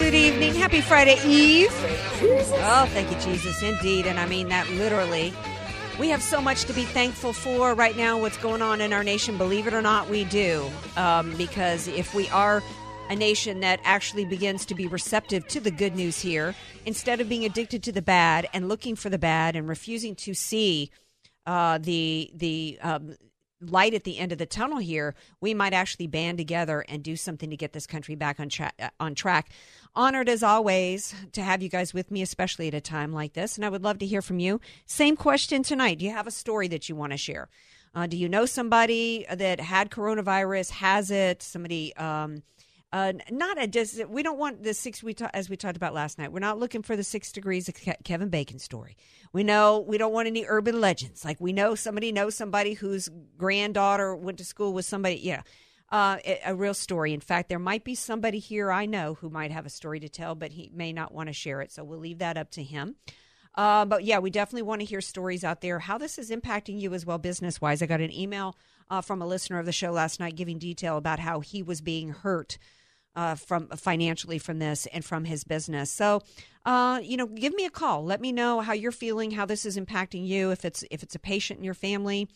Good evening. Happy Friday Eve. Oh, thank you, Jesus. Indeed. And I mean that literally. We have so much to be thankful for right now, what's going on in our nation. Believe it or not, we do. Um, because if we are a nation that actually begins to be receptive to the good news here, instead of being addicted to the bad and looking for the bad and refusing to see uh, the the um, light at the end of the tunnel here, we might actually band together and do something to get this country back on, tra- uh, on track. Honored as always to have you guys with me, especially at a time like this. And I would love to hear from you. Same question tonight. Do you have a story that you want to share? Uh, do you know somebody that had coronavirus, has it? Somebody, um, uh, not a just we don't want the six we ta- as we talked about last night. We're not looking for the six degrees of Ke- Kevin Bacon story. We know we don't want any urban legends. Like we know somebody knows somebody whose granddaughter went to school with somebody. Yeah, uh, a, real story. In fact, there might be somebody here I know who might have a story to tell, but he may not want to share it. So we'll leave that up to him. Uh, but yeah, we definitely want to hear stories out there, how this is impacting you as well, business wise. I got an email uh, from a listener of the show last night giving detail about how he was being hurt uh, from financially from this and from his business. So, uh, you know, give me a call. Let me know how you're feeling, how this is impacting you. If it's if it's a patient in your family,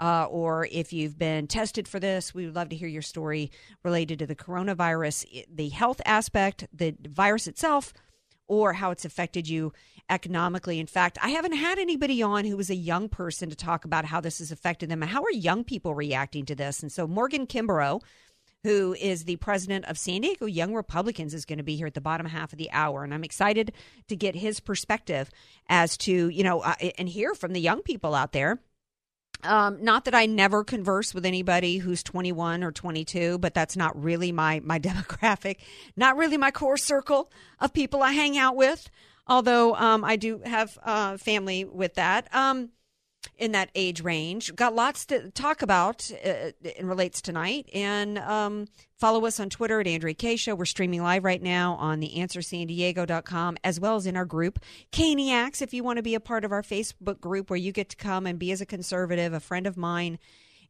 uh, or if you've been tested for this, we would love to hear your story related to the coronavirus, the health aspect, the virus itself, or how it's affected you economically. In fact, I haven't had anybody on who was a young person to talk about how this has affected them. How are young people reacting to this? And so Morgan Kimbrough who is the president of San Diego Young Republicans, is going to be here at the bottom half of the hour. And I'm excited to get his perspective as to, you know, uh, and hear from the young people out there. Um, not that I never converse with anybody who's 21 or 22, but that's not really my, my demographic, not really my core circle of people I hang out with. Although um, I do have uh, family with that. Um, in that age range. Got lots to talk about uh, in relates tonight. And um, follow us on Twitter at Andrea Kaye Show. We're streaming live right now on the AnswerSanDiego.com as well as in our group, Kayeniacs. If you want to be a part of our Facebook group where you get to come and be as a conservative, a friend of mine,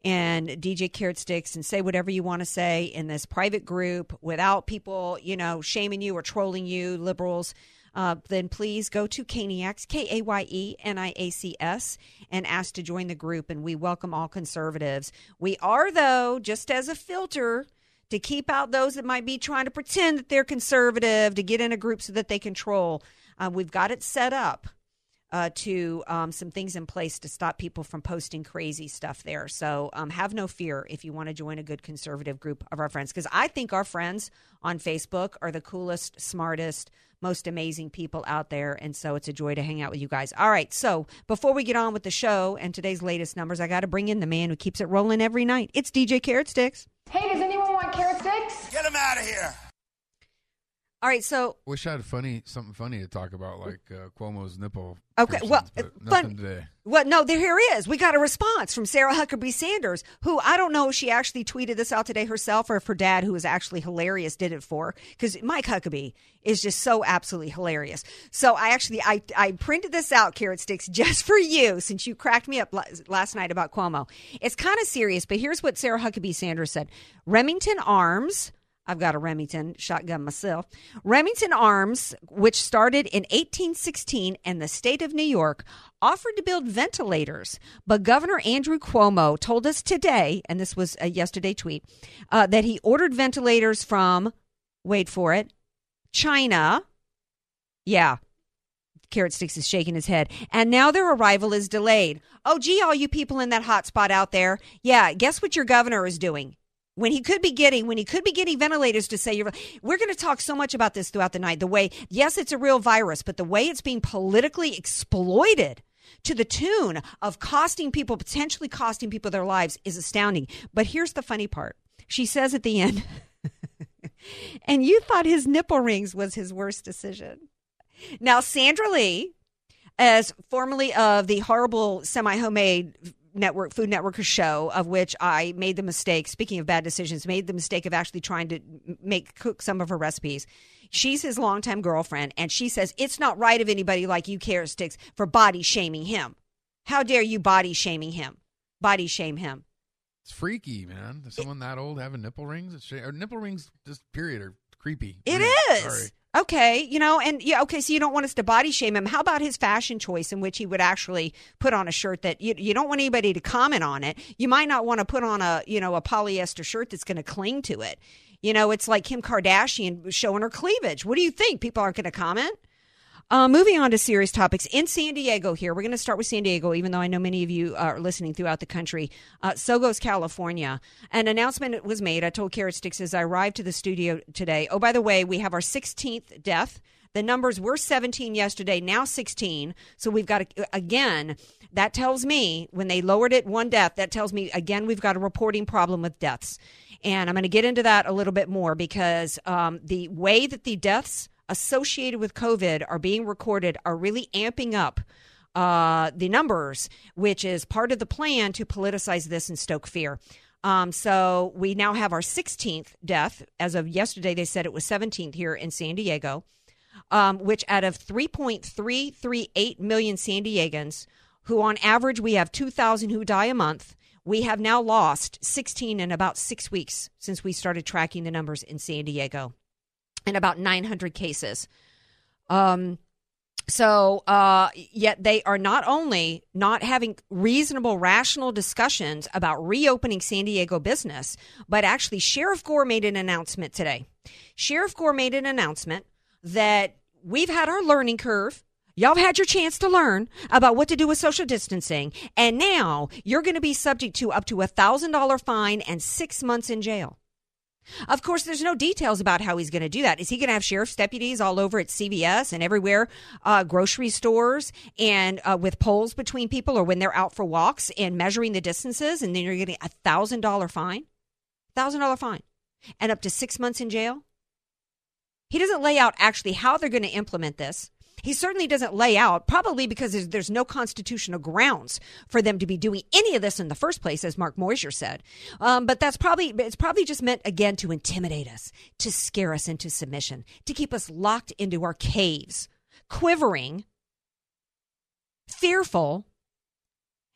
and DJ Carrot Sticks and say whatever you want to say in this private group without people, you know, shaming you or trolling you, liberals uh, then please go to Kayeniacs, K A Y E N I A C S, and ask to join the group. And we welcome all conservatives. We are, though, just as a filter to keep out those that might be trying to pretend that they're conservative to get in a group so that they control. Uh, we've got it set up uh, to um, some things in place to stop people from posting crazy stuff there. So um, have no fear if you want to join a good conservative group of our friends, because I think our friends on Facebook are the coolest, smartest, most amazing people out there. And so it's a joy to hang out with you guys. All right. So before we get on with the show and today's latest numbers, I got to bring in the man who keeps it rolling every night. It's DJ Carrot Sticks. Hey, does anyone want carrot sticks? Get him out of here. All right, so Wish I had funny something funny to talk about, like uh, Cuomo's nipple. Okay, well, fun- today. Well, no, there here is. We got a response from Sarah Huckabee Sanders, who I don't know if she actually tweeted this out today herself or if her dad, who is actually hilarious, did it for. Because Mike Huckabee is just so absolutely hilarious. So I actually I I printed this out, carrot sticks, just for you, since you cracked me up la- last night about Cuomo. It's kind of serious, but here's what Sarah Huckabee Sanders said: Remington Arms. I've got a Remington shotgun myself. Remington Arms, which started in 1816 in the state of New York, offered to build ventilators. But Governor Andrew Cuomo told us today, and this was a yesterday tweet, uh, that he ordered ventilators from, wait for it, China. Yeah. Carrot Sticks is shaking his head. And now their arrival is delayed. Oh, gee, all you people in that hot spot out there. Yeah, guess what your governor is doing? When he could be getting when he could be getting ventilators to say you're we're going to talk so much about this throughout the night. The way yes it's a real virus but the way it's being politically exploited to the tune of costing people potentially costing people their lives is astounding. But here's the funny part. She says at the end and you thought his nipple rings was his worst decision. Now, Sandra Lee, as formerly of the horrible semi homemade network food network show of which i made the mistake speaking of bad decisions made the mistake of actually trying to make cook some of her recipes she's his longtime girlfriend and she says it's not right of anybody like you carrot sticks for body shaming him how dare you body shaming him body shame him It's freaky, man. Is someone that old having nipple rings? It's, or nipple rings, just period, are creepy. It is. Sorry. Okay, you know, and yeah, okay, so you don't want us to body shame him. How about his fashion choice in which he would actually put on a shirt that you, you don't want anybody to comment on it. You might not want to put on a, you know, a polyester shirt that's going to cling to it. You know, it's like Kim Kardashian showing her cleavage. What do you think? People aren't going to comment? Uh, moving on to serious topics in San Diego. Here, we're going to start with San Diego, even though I know many of you are listening throughout the country. Uh, Sogos, California. An announcement was made. I told Carrot Sticks as I arrived to the studio today. Oh, by the way, we have our 16th death. The numbers were 17 yesterday, now 16. So we've got, again, that tells me when they lowered it one death, that tells me, again, we've got a reporting problem with deaths. And I'm going to get into that a little bit more because um, the way that the deaths associated with COVID are being recorded are really amping up uh, the numbers, which is part of the plan to politicize this and stoke fear. Um, so we now have our 16th death. As of yesterday, they said it was 17th here in San Diego, um, which out of 3.338 million San Diegans, who on average we have 2,000 who die a month, we have now lost 16 in about six weeks since we started tracking the numbers in San Diego and about 900 cases. Um, so, uh, yet they are not only not having reasonable, rational discussions about reopening San Diego business, but actually, Sheriff Gore made an announcement today. Sheriff Gore made an announcement that we've had our learning curve. Y'all have had your chance to learn about what to do with social distancing, and now you're going to be subject to up to a thousand dollar fine and six months in jail. Of course, there's no details about how he's going to do that. Is he going to have sheriff's deputies all over at CVS and everywhere, uh, grocery stores, and uh, with poles between people, or when they're out for walks and measuring the distances, and then you're getting a thousand dollar fine, thousand dollar fine, and up to six months in jail? He doesn't lay out actually how they're going to implement this. He certainly doesn't lay out, probably because there's, there's, no constitutional grounds for them to be doing any of this in the first place, as Mark Meuser said. Um, but that's probably it's probably just meant again to intimidate us, to scare us into submission, to keep us locked into our caves, quivering, fearful,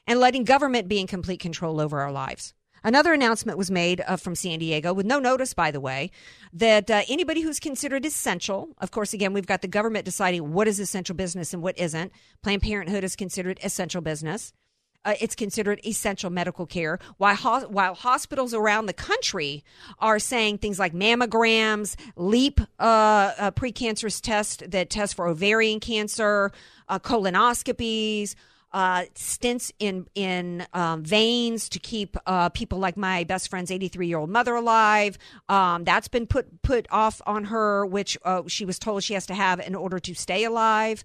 and letting government be in complete control over our lives. Another announcement was made uh, from San Diego, with no notice, by the way, that uh, anybody who's considered essential, of course, again, we've got the government deciding what is essential business and what isn't. Planned Parenthood is considered essential business. Uh, it's considered essential medical care. While, ho- while hospitals around the country are saying things like mammograms, LEEP uh, uh, precancerous test that test for ovarian cancer, uh, colonoscopies, uh, stints in in um, veins to keep uh, people like my best friend's 83 year old mother alive. Um, that's been put put off on her, which uh, she was told she has to have in order to stay alive.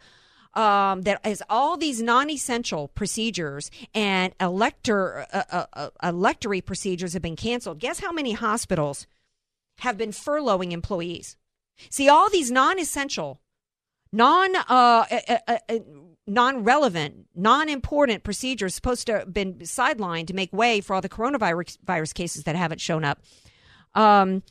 Um, that is all these non-essential procedures and elector uh, uh, electory procedures have been canceled. Guess how many hospitals have been furloughing employees? See, all these non-essential, non uh, non-relevant, non-important procedures supposed to have been sidelined to make way for all the coronavirus virus cases that haven't shown up. Um,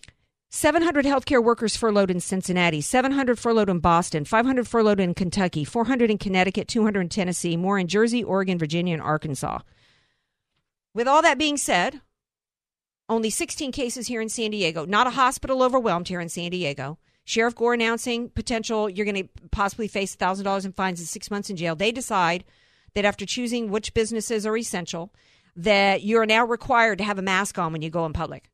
700 healthcare workers furloughed in Cincinnati, 700 furloughed in Boston, 500 furloughed in Kentucky, 400 in Connecticut, 200 in Tennessee, more in Jersey, Oregon, Virginia, and Arkansas. With all that being said, only 16 cases here in San Diego. Not a hospital overwhelmed here in San Diego. Sheriff Gore announcing potential you're going to possibly face $1,000 in fines and six months in jail. They decide that after choosing which businesses are essential, that you're now required to have a mask on when you go in public.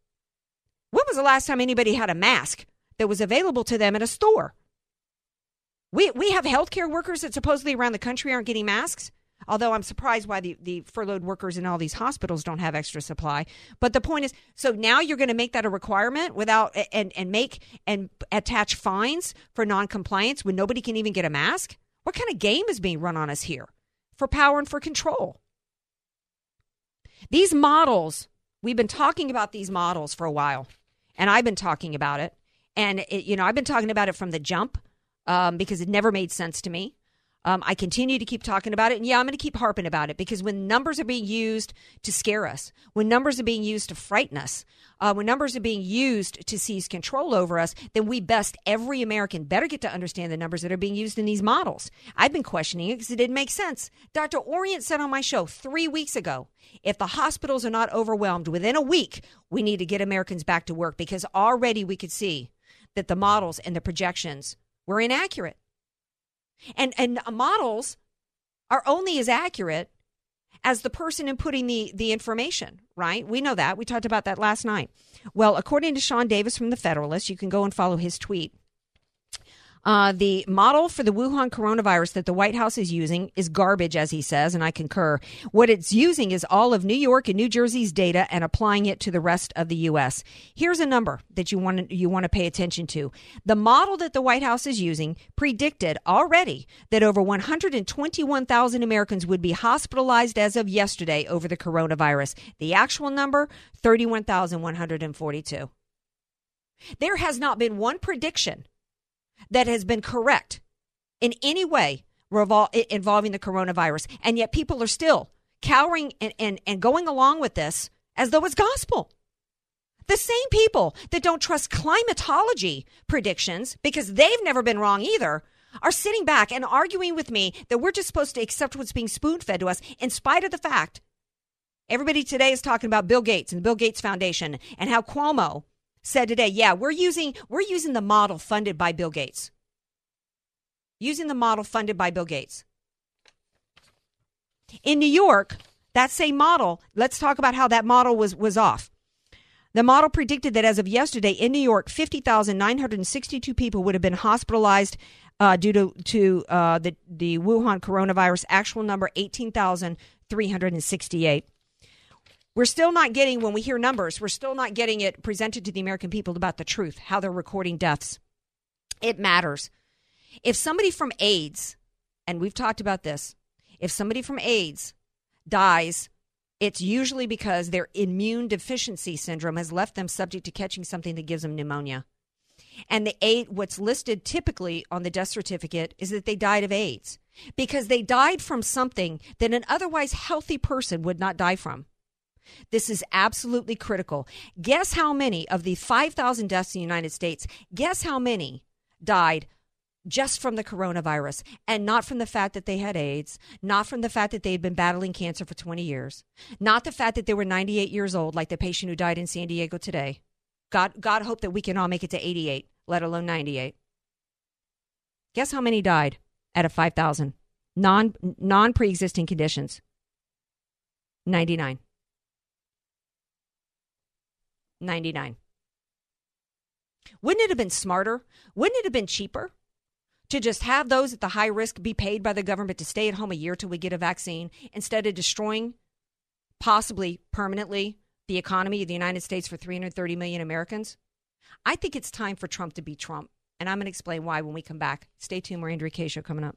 When was the last time anybody had a mask that was available to them at a store? We, we have healthcare workers that supposedly around the country aren't getting masks. Although I'm surprised why the, the furloughed workers in all these hospitals don't have extra supply. But the point is, so now you're going to make that a requirement without and and make and attach fines for noncompliance when nobody can even get a mask. What kind of game is being run on us here for power and for control? These models, we've been talking about these models for a while, and I've been talking about it. And, it, you know, I've been talking about it from the jump um, because it never made sense to me. Um, I continue to keep talking about it. And yeah, I'm going to keep harping about it because when numbers are being used to scare us, when numbers are being used to frighten us, uh, when numbers are being used to seize control over us, then we best, every American, better get to understand the numbers that are being used in these models. I've been questioning it because it didn't make sense. Dr. Orient said on my show three weeks ago if the hospitals are not overwhelmed within a week, we need to get Americans back to work because already we could see that the models and the projections were inaccurate. And and models are only as accurate as the person inputting the the information, right? We know that. We talked about that last night. Well, according to Sean Davis from the Federalist, you can go and follow his tweet. Uh, the model for the Wuhan coronavirus that the White House is using is garbage, as he says, and I concur. What it's using is all of New York and New Jersey's data and applying it to the rest of the U.S. Here's a number that you want to, you want to pay attention to. The model that the White House is using predicted already that over 121,000 Americans would be hospitalized as of yesterday over the coronavirus. The actual number, 31,142. There has not been one prediction that has been correct in any way revol- involving the coronavirus. And yet people are still cowering and, and, and going along with this as though it's gospel. The same people that don't trust climatology predictions because they've never been wrong either are sitting back and arguing with me that we're just supposed to accept what's being spoon fed to us in spite of the fact everybody today is talking about Bill Gates and the Bill Gates Foundation and how Cuomo said today, yeah, we're using we're using the model funded by Bill Gates. Using the model funded by Bill Gates. In New York, that same model, let's talk about how that model was was off. The model predicted that as of yesterday in New York, 50,962 people would have been hospitalized uh, due to, to uh, the, the Wuhan coronavirus. Actual number 18,368. We're still not getting, when we hear numbers, we're still not getting it presented to the American people about the truth, how they're recording deaths. It matters. If somebody from AIDS, and we've talked about this, if somebody from AIDS dies, it's usually because their immune deficiency syndrome has left them subject to catching something that gives them pneumonia. And the AIDS, what's listed typically on the death certificate is that they died of AIDS because they died from something that an otherwise healthy person would not die from. This is absolutely critical. Guess how many of the 5,000 deaths in the United States, guess how many died just from the coronavirus and not from the fact that they had AIDS, not from the fact that they had been battling cancer for 20 years, not the fact that they were 98 years old, like the patient who died in San Diego today. God, God hope that we can all make it to 88, let alone 98. Guess how many died out of 5,000? Non, non pre existing conditions. 99. 99. Wouldn't it have been smarter? Wouldn't it have been cheaper to just have those at the high risk be paid by the government to stay at home a year till we get a vaccine instead of destroying possibly permanently the economy of the United States for 330 million Americans? I think it's time for Trump to be Trump. And I'm going to explain why when we come back. Stay tuned. We're Andrea Kaye Show coming up.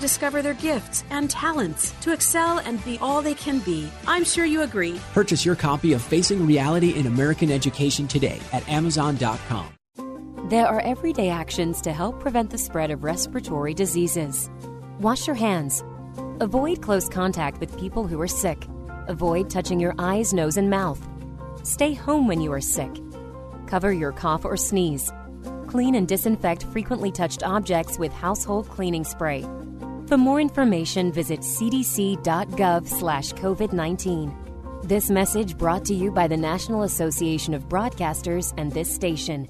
discover their gifts and talents, to excel and be all they can be. I'm sure you agree. Purchase your copy of Facing Reality in American Education today at Amazon.com. There are everyday actions to help prevent the spread of respiratory diseases. Wash your hands. Avoid close contact with people who are sick. Avoid touching your eyes, nose, and mouth. Stay home when you are sick. Cover your cough or sneeze. Clean and disinfect frequently touched objects with household cleaning spray. For more information, visit cdc.gov/covid19. This message brought to you by the National Association of Broadcasters and this station.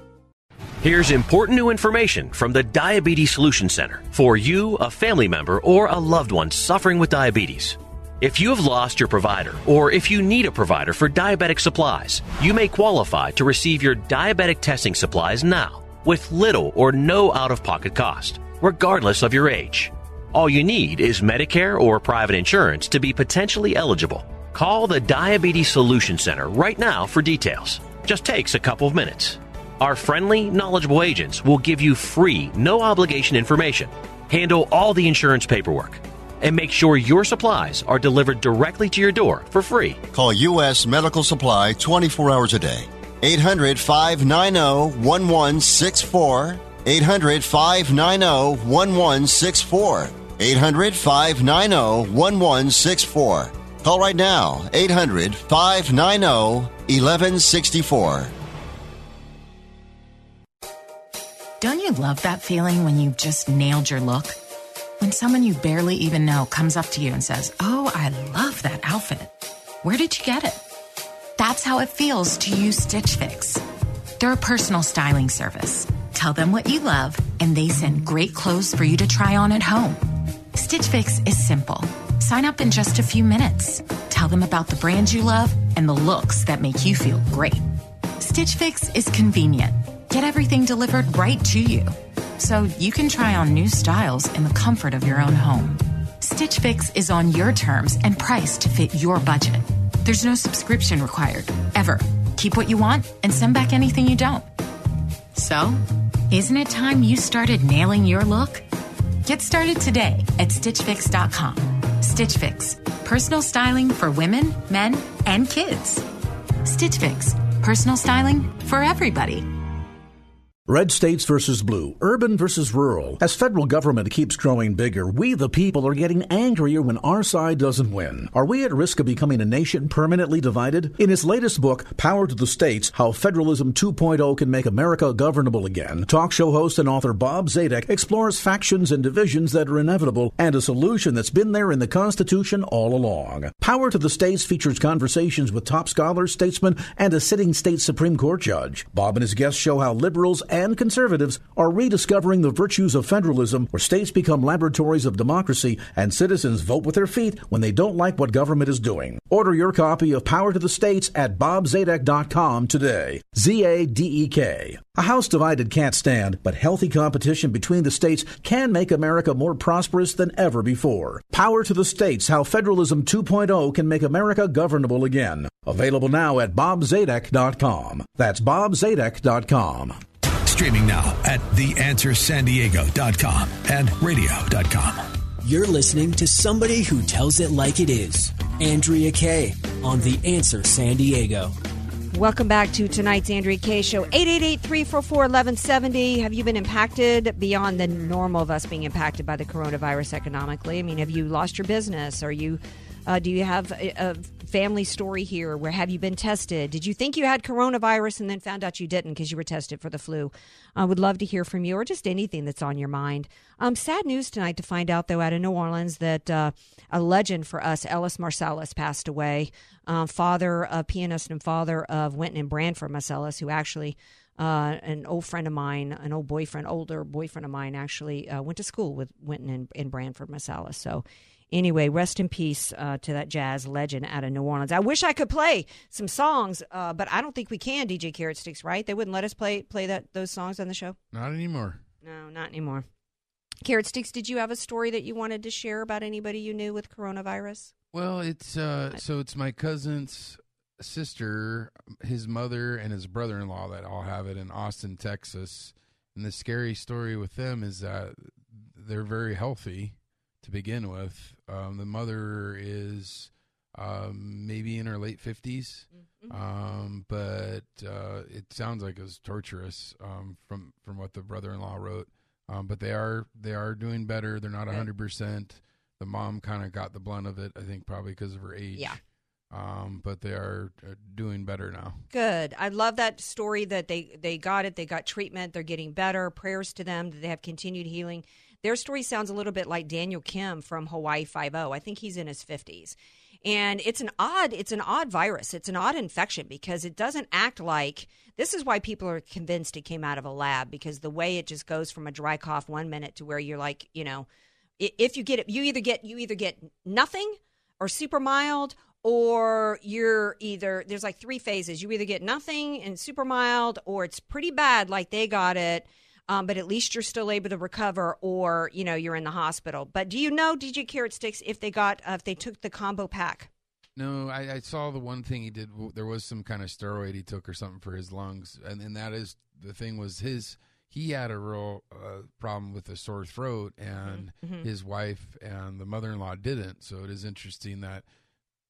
Here's important new information from the Diabetes Solution Center for you, a family member, or a loved one suffering with diabetes. If you have lost your provider, or if you need a provider for diabetic supplies, you may qualify to receive your diabetic testing supplies now with little or no out of pocket cost, regardless of your age. All you need is Medicare or private insurance to be potentially eligible. Call the Diabetes Solution Center right now for details. Just takes a couple of minutes. Our friendly, knowledgeable agents will give you free, no obligation information, handle all the insurance paperwork, and make sure your supplies are delivered directly to your door for free. Call U.S. Medical Supply 24 hours a day. 800 590 1164. 800 590 1164. 800 590 1164. Call right now. 800 590 1164. Don't you love that feeling when you've just nailed your look? When someone you barely even know comes up to you and says, Oh, I love that outfit. Where did you get it? That's how it feels to use Stitch Fix. They're a personal styling service. Tell them what you love, and they send great clothes for you to try on at home. Stitch Fix is simple. Sign up in just a few minutes. Tell them about the brands you love and the looks that make you feel great. Stitch Fix is convenient. Get everything delivered right to you. So you can try on new styles in the comfort of your own home. Stitch Fix is on your terms and priced to fit your budget. There's no subscription required, ever. Keep what you want and send back anything you don't. So, isn't it time you started nailing your look? Get started today at StitchFix.com. Stitch Fix, personal styling for women, men, and kids. Stitch Fix, personal styling for everybody. Red states versus blue, urban versus rural. As federal government keeps growing bigger, we the people are getting angrier when our side doesn't win. Are we at risk of becoming a nation permanently divided? In his latest book, Power to the States How Federalism 2.0 Can Make America Governable Again, talk show host and author Bob Zadek explores factions and divisions that are inevitable and a solution that's been there in the Constitution all along. Power to the States features conversations with top scholars, statesmen, and a sitting state Supreme Court judge. Bob and his guests show how liberals and conservatives are rediscovering the virtues of federalism, where states become laboratories of democracy and citizens vote with their feet when they don't like what government is doing. Order your copy of Power to the States at bobzadek.com today. Z A D E K. A house divided can't stand, but healthy competition between the states can make America more prosperous than ever before. Power to the States How Federalism 2.0 Can Make America Governable Again. Available now at bobzadek.com. That's bobzadek.com. Streaming now at theanswersandiego.com and radio.com. You're listening to somebody who tells it like it is. Andrea Kaye on The Answer San Diego. Welcome back to tonight's Andrea Kaye Show. 888-344-1170. Have you been impacted beyond the normal of us being impacted by the coronavirus economically? I mean, have you lost your business? Are you uh, do you have a, a, family story here where have you been tested? Did you think you had coronavirus and then found out you didn't because you were tested for the flu? I would love to hear from you or just anything that's on your mind. Um, sad news tonight to find out, though, out of New Orleans that uh, a legend for us, Ellis Marsalis, passed away. Uh, father, a pianist and father of Wynton and Branford Marsalis, who actually uh, an old friend of mine, an old boyfriend, older boyfriend of mine, actually uh, went to school with Wynton and, Branford Marsalis. So anyway, rest in peace uh, to that jazz legend out of New Orleans. I wish I could play some songs, uh, but I don't think we can. DJ Carrot Sticks, right? They wouldn't let us play play that those songs on the show. Not anymore. No, not anymore. Carrot Sticks, did you have a story that you wanted to share about anybody you knew with coronavirus? Well, it's uh, so it's my cousin's sister, his mother, and his brother-in-law that all have it in Austin, Texas. And the scary story with them is that they're very healthy to begin with. Um, the mother is um, maybe in her late 50s, mm-hmm. um, but uh, it sounds like it was torturous um, from from what the brother-in-law wrote. Um, but they are they are doing better. They're not hundred percent. The mom kind of got the blunt of it. I think probably because of her age. Yeah. Um, but they are uh, doing better now. Good. I love that story that they they got it. They got treatment. They're getting better. Prayers to them that they have continued healing. Their story sounds a little bit like Daniel Kim from Hawaii Five O. I think he's in his fifties, and it's an odd it's an odd virus. It's an odd infection because it doesn't act like. This is why people are convinced it came out of a lab because the way it just goes from a dry cough one minute to where you're like, you know, if you get it, you either get you either get nothing or super mild or you're either there's like three phases. You either get nothing and super mild, or it's pretty bad, like they got it. Um, but at least you're still able to recover, or you know you're in the hospital. But do you know DJ Carrot Sticks if they got uh, if they took the combo pack? No, I, I, saw the one thing he did. There was some kind of steroid he took or something for his lungs, and, and that is the thing was his. He had a real uh, problem with a sore throat, and Mm-hmm. his wife and the mother-in-law didn't. So it is interesting that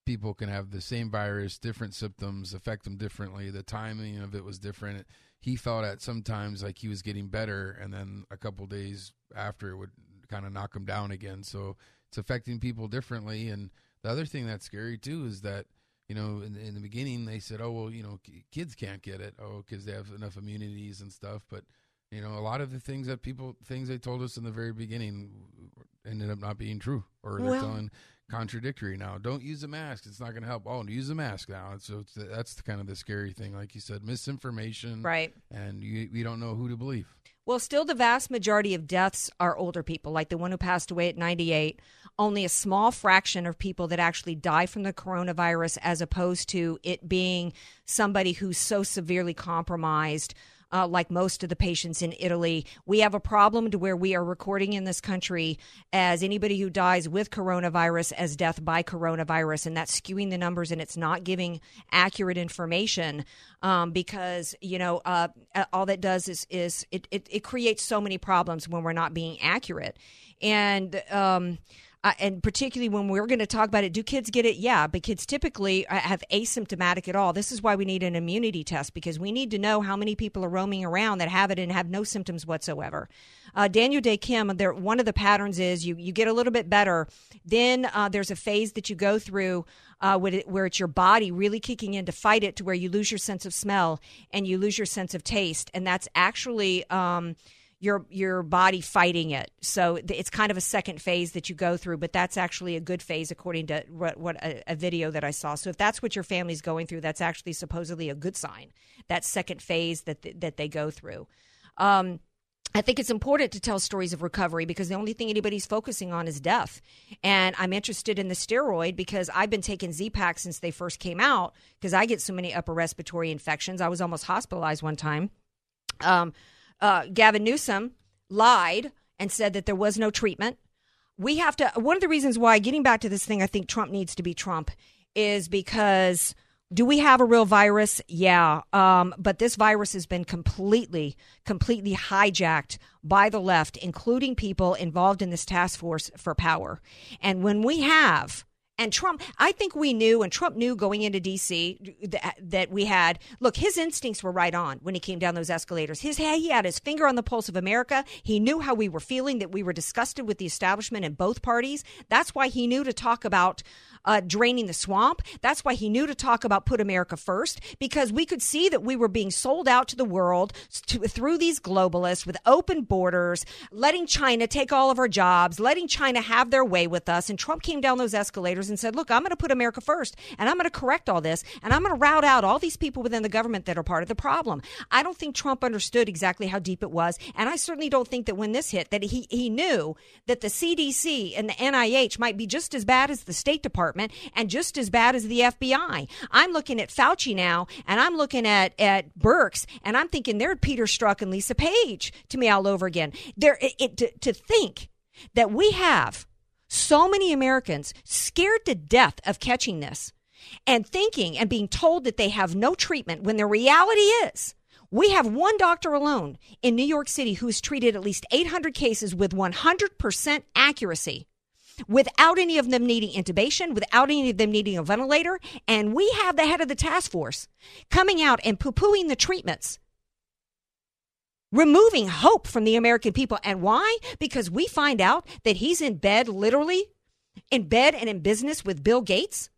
people can have the same virus, different symptoms, affect them differently. The timing of it was different. He felt at sometimes like he was getting better, and then a couple days after it would kind of knock him down again. So it's affecting people differently. And the other thing that's scary too is that you know in, in the beginning they said, oh well, you know, kids can't get it, oh because they have enough immunities and stuff, but you know a lot of the things that people things they told us in the very beginning ended up not being true or they're telling contradictory now don't use a mask it's not going to help oh use a mask now so it's, that's the kind of the scary thing like you said misinformation Right. and you, we don't know who to believe Well, still, the vast majority of deaths are older people, like the one who passed away at 98. Only a small fraction of people that actually die from the coronavirus, as opposed to it being somebody who's so severely compromised. Uh, like most of the patients in Italy, we have a problem to where we are recording in this country as anybody who dies with coronavirus as death by coronavirus, and that's skewing the numbers and it's not giving accurate information um, because you know uh, all that does is is it, it, it creates so many problems when we're not being accurate. And um, uh, and particularly when we're going to talk about it do kids get it yeah but kids typically uh, have asymptomatic at all this is why we need an immunity test because we need to know how many people are roaming around that have it and have no symptoms whatsoever uh, Daniel Dae Kim, there, one of the patterns is you, you get a little bit better. Then uh, there's a phase that you go through uh, where it's your body really kicking in to fight it to where you lose your sense of smell and you lose your sense of taste. And that's actually. Um, your your body fighting it. So it's kind of a second phase that you go through, but that's actually a good phase according to what, what a, a video that I saw. So if that's what your family's going through, that's actually supposedly a good sign. That second phase that th- that they go through. Um, I think it's important to tell stories of recovery because the only thing anybody's focusing on is death. And I'm interested in the steroid because I've been taking Z-Pak since they first came out because I get so many upper respiratory infections. I was almost hospitalized one time. Um, uh, Gavin Newsom lied and said that there was no treatment. We have to, one of the reasons why, getting back to this thing, I think Trump needs to be Trump is because do we have a real virus? Yeah. Um, but this virus has been completely, completely hijacked by the left, including people involved in this task force for power. And when we have, and Trump, I think we knew, and Trump knew going into D.C. that, that we had. Look, his instincts were right on when he came down those escalators. His he had his finger on the pulse of America. He knew how we were feeling, that we were disgusted with the establishment in both parties. That's why he knew to talk about uh, draining the swamp. That's why he knew to talk about put America first because we could see that we were being sold out to the world to, through these globalists with open borders, letting China take all of our jobs, letting China have their way with us. And Trump came down those escalators and said, Look, I'm going to put America first and I'm going to correct all this and I'm going to route out all these people within the government that are part of the problem. I don't think Trump understood exactly how deep it was. And I certainly don't think that when this hit, that he, he knew that the CDC and the NIH might be just as bad as the State Department and just as bad as the FBI. I'm looking at Fauci now and I'm looking at, at Birx and I'm thinking they're Peter Strzok and Lisa Page to me all over again. There, it, it, to, to think that we have so many Americans scared to death of catching this and thinking and being told that they have no treatment when the reality is we have one doctor alone in New York City who's treated at least 800 cases with 100% accuracy without any of them needing intubation, without any of them needing a ventilator. And we have the head of the task force coming out and poo pooing the treatments removing hope from the American people. And why? Because we find out that he's in bed, literally in bed and in business with Bill Gates,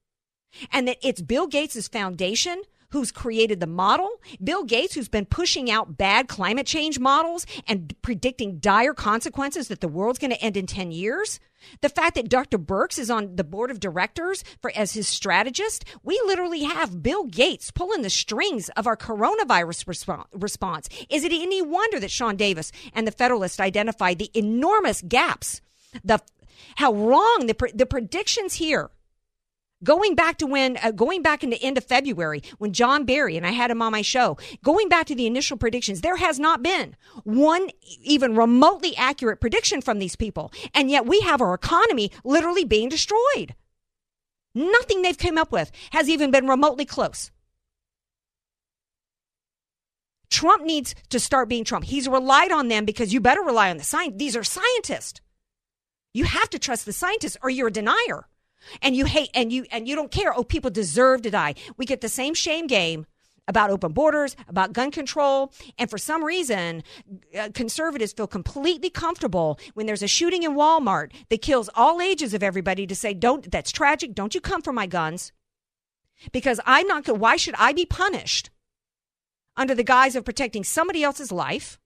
and that it's Bill Gates' foundation who's created the model, Bill Gates, who's been pushing out bad climate change models and predicting dire consequences that the world's going to end in 10 years. The fact that Dr. Birx is on the board of directors for as his strategist, we literally have Bill Gates pulling the strings of our coronavirus respo- response. Is it any wonder that Sean Davis and the Federalist identified the enormous gaps, the how wrong the the predictions here Going back to when, uh, going back into end of February when John Barry and I had him on my show, going back to the initial predictions, there has not been one even remotely accurate prediction from these people. And yet we have our economy literally being destroyed. Nothing they've come up with has even been remotely close. Trump needs to start being Trump. He's relied on them because you better rely on the science. These are scientists. You have to trust the scientists or you're a denier. And you hate and you and you don't care. Oh, people deserve to die. We get the same shame game about open borders, about gun control, and for some reason, uh, conservatives feel completely comfortable when there's a shooting in Walmart that kills all ages of everybody to say, "Don't that's tragic. Don't you come for my guns." Because I'm not why should I be punished under the guise of protecting somebody else's life?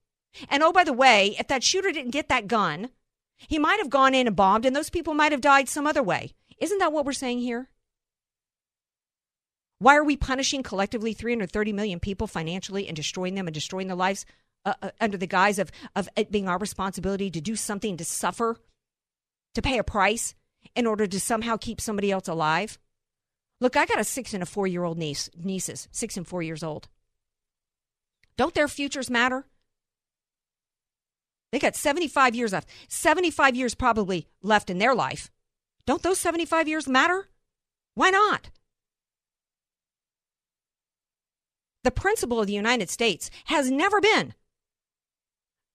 And oh by the way, if that shooter didn't get that gun, he might have gone in and bombed and those people might have died some other way. Isn't that what we're saying here? Why are we punishing collectively 330 million people financially and destroying them and destroying their lives uh, uh, under the guise of, of it being our responsibility to do something to suffer, to pay a price in order to somehow keep somebody else alive? Look, I got a six and a four year old niece, nieces, six and four years old. Don't their futures matter? They got 75 years left, 75 years probably left in their life. Don't those 75 years matter? Why not? The principle of the United States has never been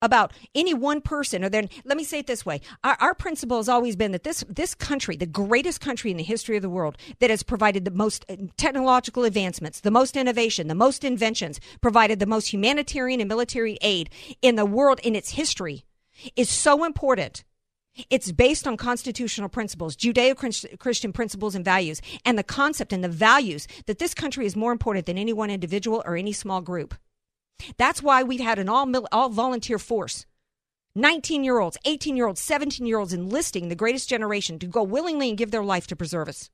about any one person or then let me say it this way our, our, principle has always been that this this country the greatest country in the history of the world that has provided the most uh, technological advancements the most innovation the most inventions provided the most humanitarian and military aid in the world in its history is so important it's based on constitutional principles, Judeo Christian principles and values, and the concept and the values that this country is more important than any one individual or any small group. That's why we've had an all, all volunteer force 19 year olds, 18 year olds, 17 year olds enlisting the greatest generation to go willingly and give their life to preserve us.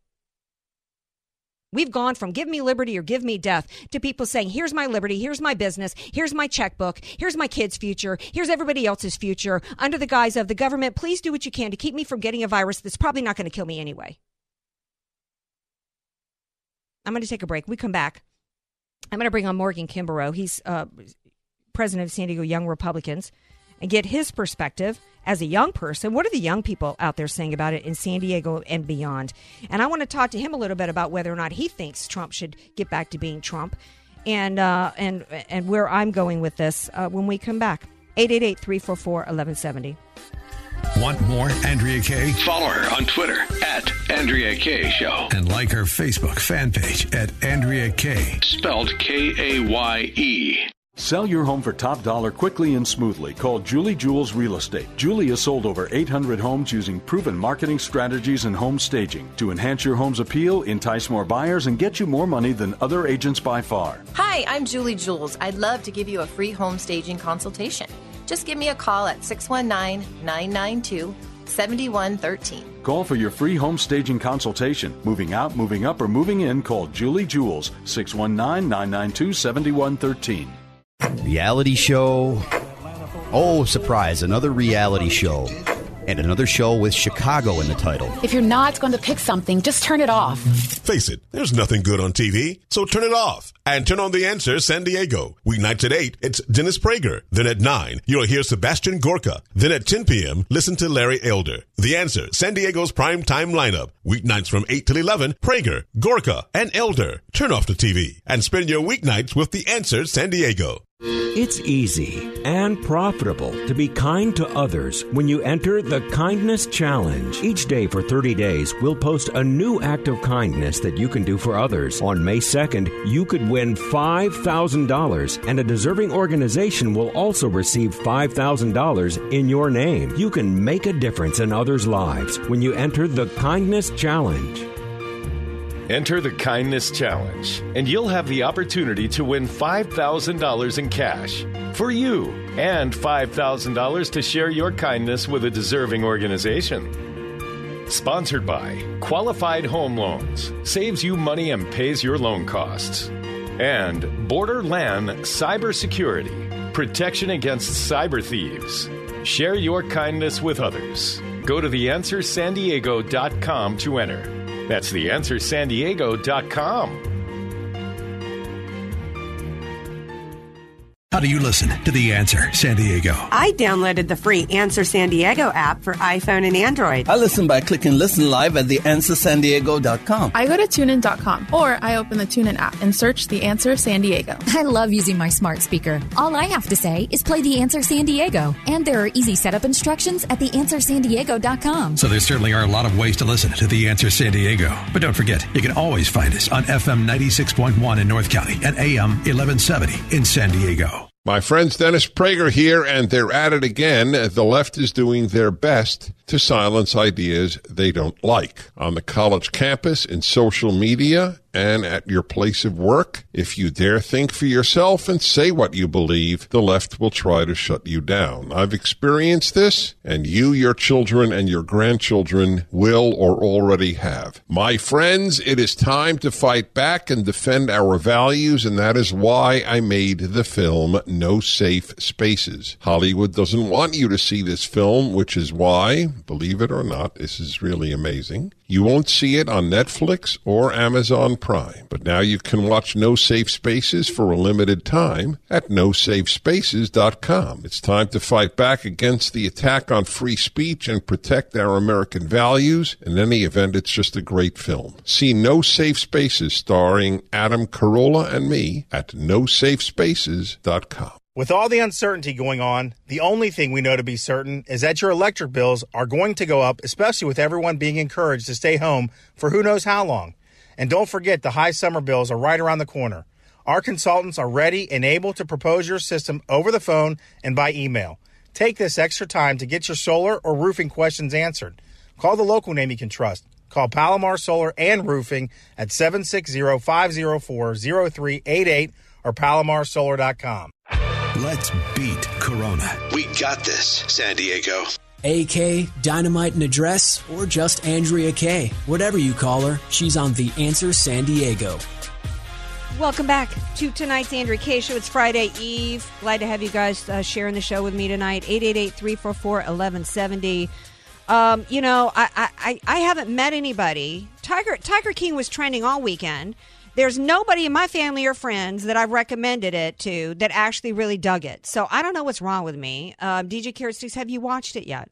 We've gone from give me liberty or give me death to people saying, here's my liberty, here's my business, here's my checkbook, here's my kid's future, here's everybody else's future, under the guise of the government, please do what you can to keep me from getting a virus that's probably not going to kill me anyway. I'm going to take a break. We come back. I'm going to bring on Morgan Kimbrough. He's uh, president of San Diego Young Republicans and get his perspective as a young person. What are the young people out there saying about it in San Diego and beyond? And I want to talk to him a little bit about whether or not he thinks Trump should get back to being Trump, and uh, and and where I'm going with this uh, when we come back. 888-344-1170. Want more Andrea Kaye? Follow her on Twitter at Andrea Kaye Show. And like her Facebook fan page at Andrea Kaye. Spelled K A Y E. Sell your home for top dollar quickly and smoothly. Call Julie Jules Real Estate. Julie has sold over 800 homes using proven marketing strategies and home staging to enhance your home's appeal, entice more buyers, and get you more money than other agents by far. Hi, I'm Julie Jules. I'd love to give you a free home staging consultation. Just give me a call at 619 992 7113. Call for your free home staging consultation. Moving out, moving up, or moving in, call Julie Jules 619 992 7113. Reality show. Oh, surprise, another reality show. And another show with Chicago in the title. If you're not going to pick something, just turn it off. Face it, there's nothing good on TV, so turn it off. And turn on The Answer San Diego. Weeknights at 8, it's Dennis Prager. Then at 9, you'll hear Sebastian Gorka. Then at 10 p.m., listen to Larry Elder. The Answer, San Diego's prime time lineup. Weeknights from 8 till 11, Prager, Gorka, and Elder. Turn off the TV and spend your weeknights with The Answer San Diego. It's easy and profitable to be kind to others when you enter the Kindness Challenge. Each day for 30 days, we'll post a new act of kindness that you can do for others. On May 2nd, you could win $5,000, and a deserving organization will also receive $5,000 in your name. You can make a difference in others' lives when you enter the Kindness Challenge. Enter the Kindness Challenge, and you'll have the opportunity to win $5,000 in cash for you and $5,000 to share your kindness with a deserving organization. Sponsored by Qualified Home Loans, saves you money and pays your loan costs. And Borderland Cybersecurity, protection against cyber thieves. Share your kindness with others. Go to theanswersandiego.com to enter. That's theanswersandiego.com. How do you listen to The Answer San Diego? I downloaded the free Answer San Diego app for iPhone and Android. I listen by clicking Listen Live at theanswersandiego.com. I go to tunein.com or I open the TuneIn app and search The Answer San Diego. I love using my smart speaker. All I have to say is play The Answer San Diego. And there are easy setup instructions at theanswersandiego.com. So there certainly are a lot of ways to listen to The Answer San Diego. But don't forget, you can always find us on FM 96.1 in North County and AM 1170 in San Diego. My friends Dennis Prager here, and they're at it again. The left is doing their best to silence ideas they don't like. On the college campus, in social media, and at your place of work, if you dare think for yourself and say what you believe, the left will try to shut you down. I've experienced this, and you, your children, and your grandchildren will or already have. My friends, it is time to fight back and defend our values, and that is why I made the film No Safe Spaces. Hollywood doesn't want you to see this film, which is why, believe it or not, this is really amazing. You won't see it on Netflix or Amazon Prime, but now you can watch No Safe Spaces for a limited time at nosafespaces.com. It's time to fight back against the attack on free speech and protect our American values. In any event, it's just a great film. See No Safe Spaces starring Adam Carolla and me at nosafespaces.com. With all the uncertainty going on, the only thing we know to be certain is that your electric bills are going to go up, especially with everyone being encouraged to stay home for who knows how long. And don't forget, the high summer bills are right around the corner. Our consultants are ready and able to propose your system over the phone and by email. Take this extra time to get your solar or roofing questions answered. Call the local name you can trust. Call Palomar Solar and Roofing at 760 504 0388 or palomarsolar.com. Let's beat Corona. We got this, San Diego. AK, Dynamite and Address, or just Andrea Kaye. Whatever you call her, she's on The Answer San Diego. Welcome back to tonight's Andrea Kaye Show. It's Friday Eve. Glad to have you guys uh, sharing the show with me tonight. 888-344-1170. Um, you know, I, I, I haven't met anybody. Tiger Tiger King was trending all weekend. There's nobody in my family or friends that I've recommended it to that actually really dug it. So I don't know what's wrong with me. Um, DJ Carrot Sticks, have you watched it yet?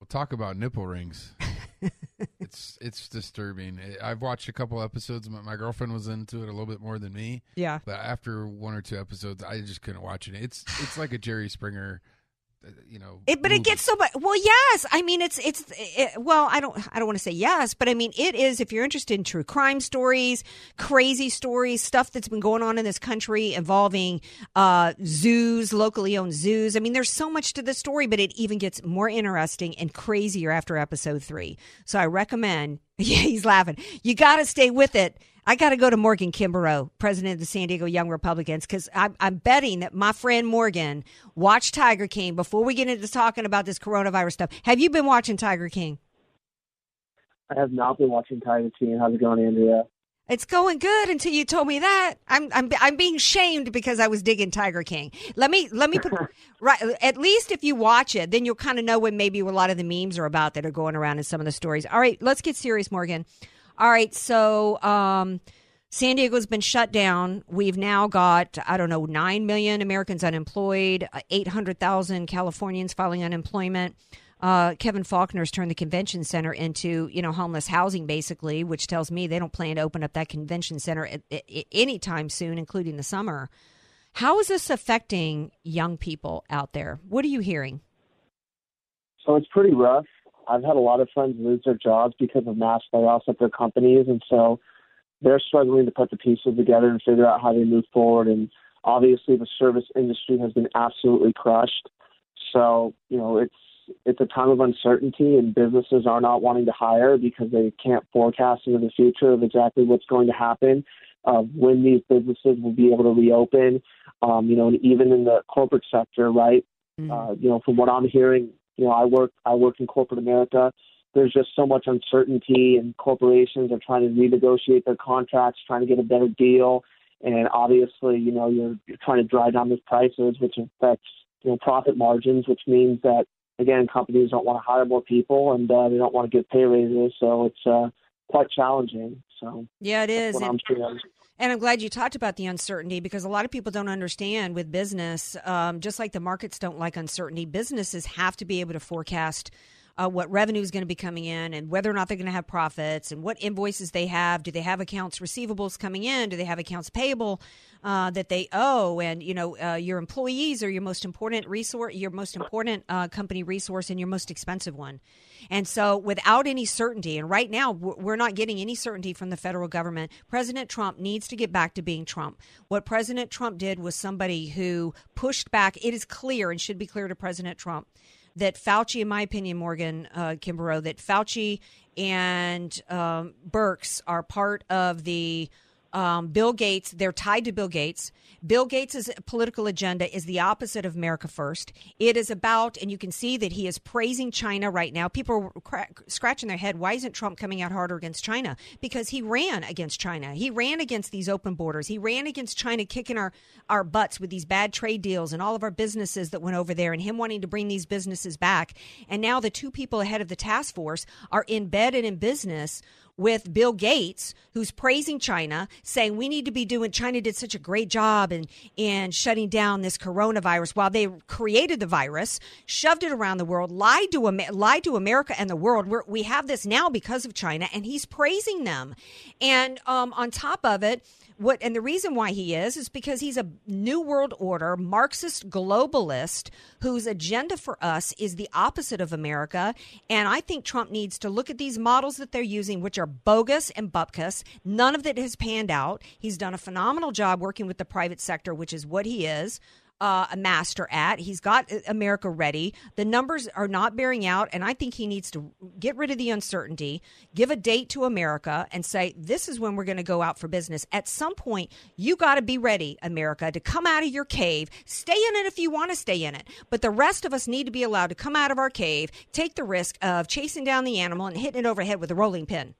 We'll talk about nipple rings. it's it's disturbing. I've watched a couple episodes. My, my, girlfriend was into it a little bit more than me. Yeah. But after one or two episodes, I just couldn't watch it. It's it's like a Jerry Springer you know it, but movie. it gets so much well yes. I mean it's it's it, well i don't i don't want to say yes but i mean it is if you're interested in true crime stories crazy stories stuff that's been going on in this country involving uh, zoos locally owned zoos i mean there's so much to the story but it even gets more interesting and crazier after episode three. So i recommend yeah he's laughing. You got to stay with it I got to go to Morgan Kimbrough, president of the San Diego Young Republicans, because I'm, I'm, betting that my friend Morgan watched Tiger King before we get into talking about this coronavirus stuff. Have you been watching Tiger King? I have not been watching Tiger King. How's it going, Andrea? It's going good until you told me that. I'm I'm I'm being shamed because I was digging Tiger King. Let me let me put right. At least if you watch it, then you'll kind of know what maybe a lot of the memes are about that are going around in some of the stories. All right, let's get serious, Morgan. All right, so um, San Diego's been shut down. We've now got, I don't know, 9 million Americans unemployed, uh, 800,000 Californians filing unemployment. Uh, Kevin Faulconer's turned the convention center into, you know, homeless housing, basically, which tells me they don't plan to open up that convention center at, at, at anytime soon, including the summer. How is this affecting young people out there? What are you hearing? So it's pretty rough. I've had a lot of friends lose their jobs because of mass layoffs at their companies, and so they're struggling to put the pieces together and figure out how they move forward. And obviously, the service industry has been absolutely crushed. So you know, it's it's a time of uncertainty, and businesses are not wanting to hire because they can't forecast into the future of exactly what's going to happen, of when these businesses will be able to reopen. Um, you know, and even in the corporate sector, right? Mm-hmm. Uh, you know, from what I'm hearing, you know, I work I work in corporate America. There's just so much uncertainty, and corporations are trying to renegotiate their contracts, trying to get a better deal. And obviously, you know, you're you're trying to drive down those prices, which affects you know profit margins, which means that again, companies don't want to hire more people and uh, they don't want to give pay raises. So it's uh, quite challenging. So yeah, it is. And I'm glad you talked about the uncertainty because a lot of people don't understand with business, um, just like the markets don't like uncertainty, businesses have to be able to forecast uh, what revenue is going to be coming in and whether or not they're going to have profits and what invoices they have. Do they have accounts receivables coming in? Do they have accounts payable uh, that they owe? And you know, uh, your employees are your most important resource, your most important uh, company resource, and your most expensive one. And so, without any certainty, and right now we're not getting any certainty from the federal government, President Trump needs to get back to being Trump. What President Trump did was somebody who pushed back. It is clear and should be clear to President Trump that Fauci, in my opinion, Morgan uh, Kimbrough, that Fauci and um, Birx are part of the um, Bill Gates, they're tied to Bill Gates. Bill Gates' political agenda is the opposite of America First. It is about, and you can see that he is praising China right now. People are cra- scratching their head. Why isn't Trump coming out harder against China? Because he ran against China. He ran against these open borders. He ran against China kicking our, our butts with these bad trade deals and all of our businesses that went over there and him wanting to bring these businesses back. And now the two people ahead of the task force are in bed and in business with Bill Gates, who's praising China, saying we need to be doing. China did such a great job in in shutting down this coronavirus while they created the virus, shoved it around the world, lied to lied to America and the world. We're, we have this now because of China, and he's praising them. And um, on top of it, what and the reason why he is is because he's a new world order marxist globalist whose agenda for us is the opposite of america. And i think trump needs to look at these models that they're using which are bogus and bupkis. None of it has panned out. He's done a phenomenal job working with the private sector which is what he is uh, a master at. He's got America ready. The numbers are not bearing out, and I think he needs to get rid of the uncertainty, give a date to America, and say, this is when we're going to go out for business. At some point, you got to be ready, America, to come out of your cave. Stay in it if you want to stay in it. But the rest of us need to be allowed to come out of our cave, take the risk of chasing down the animal and hitting it overhead with a rolling pin.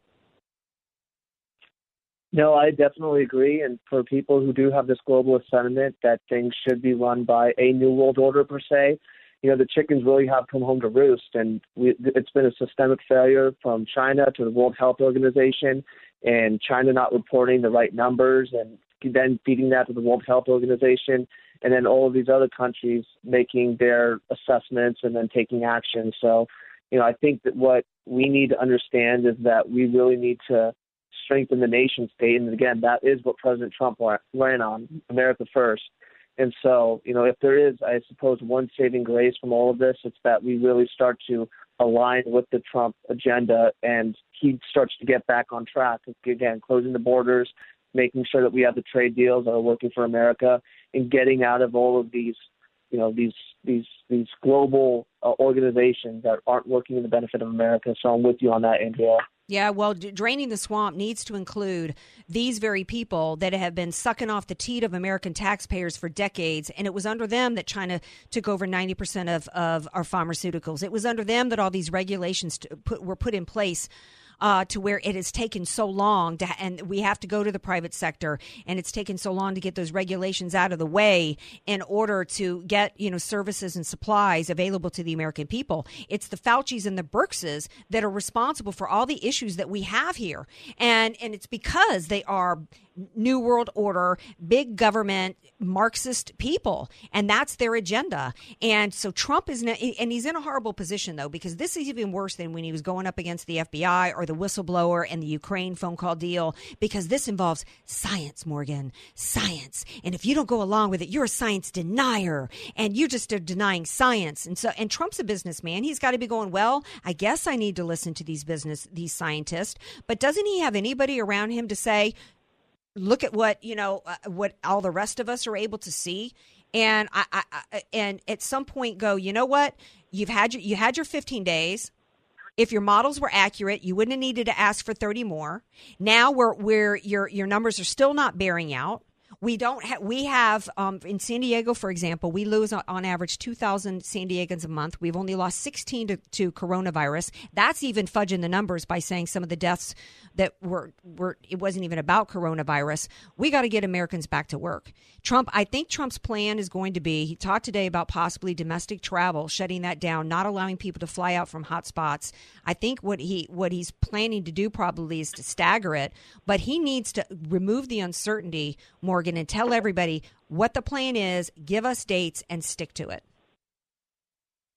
No, I definitely agree. And for people who do have this globalist sentiment that things should be run by a new world order per se, you know, the chickens really have come home to roost. And we, it's been a systemic failure from China to the World Health Organization and China not reporting the right numbers and then feeding that to the World Health Organization. And then all of these other countries making their assessments and then taking action. So, you know, I think that what we need to understand is that we really need to strengthen the nation state. And again, that is what President Trump ran on America first. And so, you know, if there is, I suppose, one saving grace from all of this, it's that we really start to align with the Trump agenda and he starts to get back on track. Again, closing the borders, making sure that we have the trade deals that are working for America, and getting out of all of these, you know, these these these global uh, organizations that aren't working in the benefit of America. So I'm with you on that, Andrea. Yeah, well, d- draining the swamp needs to include these very people that have been sucking off the teat of American taxpayers for decades. And it was under them that China took over 90% of, of our pharmaceuticals. It was under them that all these regulations put, were put in place uh, to where it has taken so long to, and we have to go to the private sector, and it's taken so long to get those regulations out of the way in order to get you know services and supplies available to the American people. It's the Fauci's and the Birxes that are responsible for all the issues that we have here, and and it's because they are New World Order, big government, Marxist people, and that's their agenda. And so Trump is, and he's in a horrible position though, because this is even worse than when he was going up against the FBI or the whistleblower and the Ukraine phone call deal, because this involves science, Morgan, science. And if you don't go along with it, you're a science denier, and you just are denying science. And so, and Trump's a businessman. He's got to be going, well, I guess I need to listen to these business, these scientists, but doesn't he have anybody around him to say, look at what you know uh, what all the rest of us are able to see. And I, I, I, and at some point go you know what? You've had your you had your 15 days. If your models were accurate you wouldn't have needed to ask for 30 more. Now where where your your numbers are still not bearing out We don't have. We have um, in San Diego, for example, we lose on, on average two thousand San Diegans a month. We've only lost sixteen to, to coronavirus. That's even fudging the numbers by saying some of the deaths that were were it wasn't even about coronavirus. We got to get Americans back to work. Trump, I think Trump's plan is going to be. He talked today about possibly domestic travel, shutting that down, not allowing people to fly out from hot spots. I think what he what he's planning to do probably is to stagger it, but he needs to remove the uncertainty, Morgan, and tell everybody what the plan is, give us dates, and stick to it.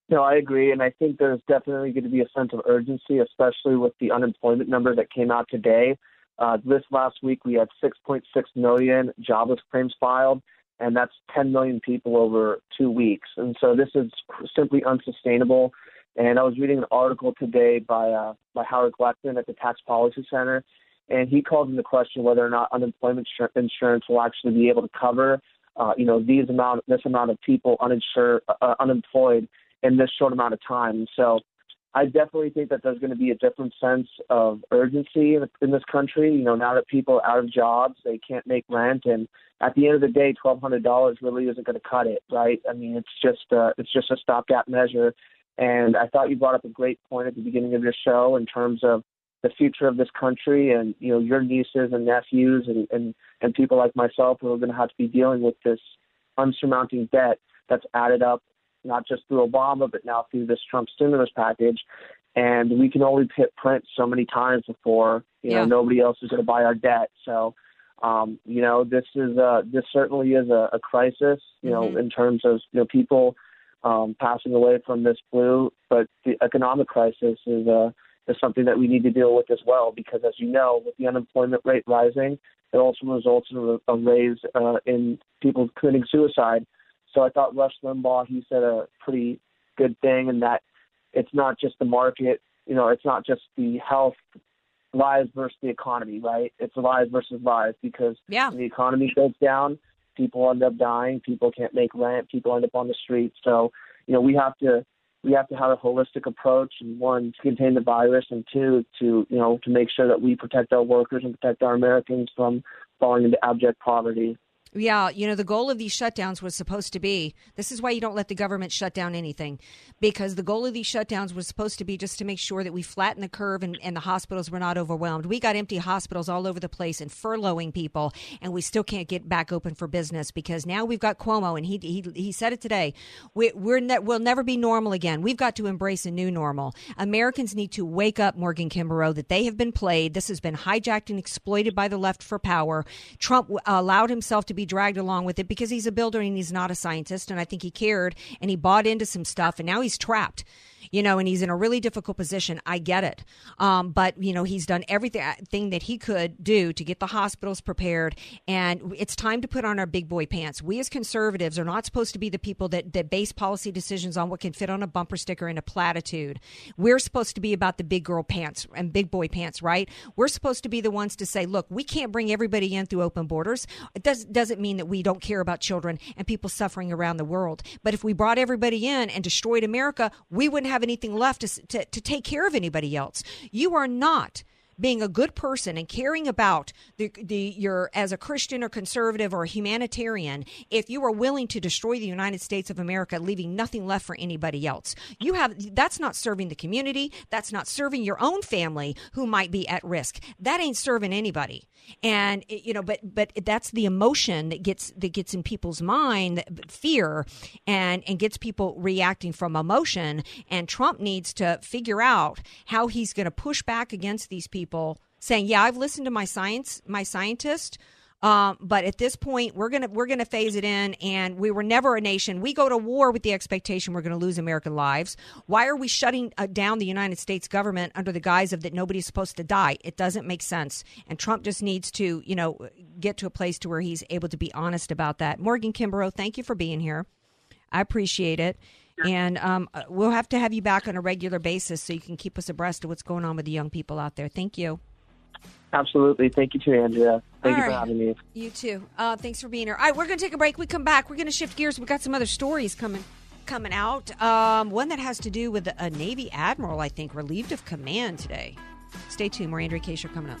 No, I agree, and I think there's definitely going to be a sense of urgency, especially with the unemployment number that came out today. Uh, this last week, we had 6.6 million jobless claims filed, and that's 10 million people over two weeks. And so this is simply unsustainable. And I was reading an article today by uh, by Howard Gleckman at the Tax Policy Center, and he called into question whether or not unemployment insurance will actually be able to cover, uh, you know, these amount this amount of people uninsured, uh, unemployed in this short amount of time. So I definitely think that there's going to be a different sense of urgency in, in this country. You know, now that people are out of jobs, they can't make rent, and at the end of the day, twelve hundred dollars really isn't going to cut it, right? I mean, it's just uh, it's just a stopgap measure. And I thought you brought up a great point at the beginning of your show in terms of the future of this country, and you know, your nieces and nephews, and and and people like myself who are going to have to be dealing with this unsurmounting debt that's added up not just through Obama, but now through this Trump stimulus package. And we can only hit print so many times before you know nobody else is going to buy our debt. So, um, you know, this is a, this certainly is a, a crisis. You know, Mm-hmm. in terms of you know people um, passing away from this flu, but the economic crisis is uh, is something that we need to deal with as well. Because as you know, with the unemployment rate rising, it also results in a, a raise uh, in people committing suicide. So I thought Rush Limbaugh he said a pretty good thing in that it's not just the market, you know, it's not just the health lives versus the economy, right? It's lives versus lives because yeah. when the economy goes down, people end up dying, people can't make rent, people end up on the streets. So, you know, we have to we have to have a holistic approach and one to contain the virus and two to you know to make sure that we protect our workers and protect our Americans from falling into abject poverty. Yeah, you know, the goal of these shutdowns was supposed to be this is why you don't let the government shut down anything. Because the goal of these shutdowns was supposed to be just to make sure that we flatten the curve and, and the hospitals were not overwhelmed. We got empty hospitals all over the place and furloughing people, and we still can't get back open for business because now we've got Cuomo, and he he, he said it today. We, we're ne- we'll never be normal again. We've got to embrace a new normal. Americans need to wake up, Morgan Kimbrough, that they have been played. This has been hijacked and exploited by the left for power. Trump allowed himself to be dragged along with it because he's a builder and he's not a scientist. And I think he cared and he bought into some stuff and now he's trapped, you know, and he's in a really difficult position. I get it. Um, but, you know, he's done everything thing that he could do to get the hospitals prepared. And it's time to put on our big boy pants. We as conservatives are not supposed to be the people that, that base policy decisions on what can fit on a bumper sticker and a platitude. We're supposed to be about the big girl pants and big boy pants, right? We're supposed to be the ones to say, look, we can't bring everybody in through open borders. It does, doesn't mean that we don't care about children and people suffering around the world. But if we brought everybody in and destroyed America, we wouldn't have anything left to, to, to take care of anybody else. You are not being a good person and caring about the, the your as a Christian or conservative or humanitarian, if you are willing to destroy the United States of America, leaving nothing left for anybody else, you have that's not serving the community. That's not serving your own family who might be at risk. That ain't serving anybody. And you know, but but that's the emotion that gets that gets in people's mind, fear, and and gets people reacting from emotion. And Trump needs to figure out how he's going to push back against these people, saying, "Yeah, I've listened to my science, my scientist." Um, but at this point, we're gonna we're gonna phase it in, and we were never a nation. We go to war with the expectation we're to lose American lives. Why are we shutting uh, down the United States government under the guise of that nobody's supposed to die? It doesn't make sense. And Trump just needs to, you know, get to a place to where he's able to be honest about that. Morgan Kimbrough, thank you for being here. I appreciate it. And um, uh, we'll have to have you back on a regular basis so you can keep us abreast of what's going on with the young people out there. Thank you. Absolutely. Thank you too, Andrea. Thank All you for having me. You too. Uh, thanks for being here. All right, we're going to take a break. We come back. We're going to shift gears. We've got some other stories coming coming out. Um, one that has to do with a Navy admiral, I think, relieved of command today. Stay tuned. More Andrea Kaye. Show coming up.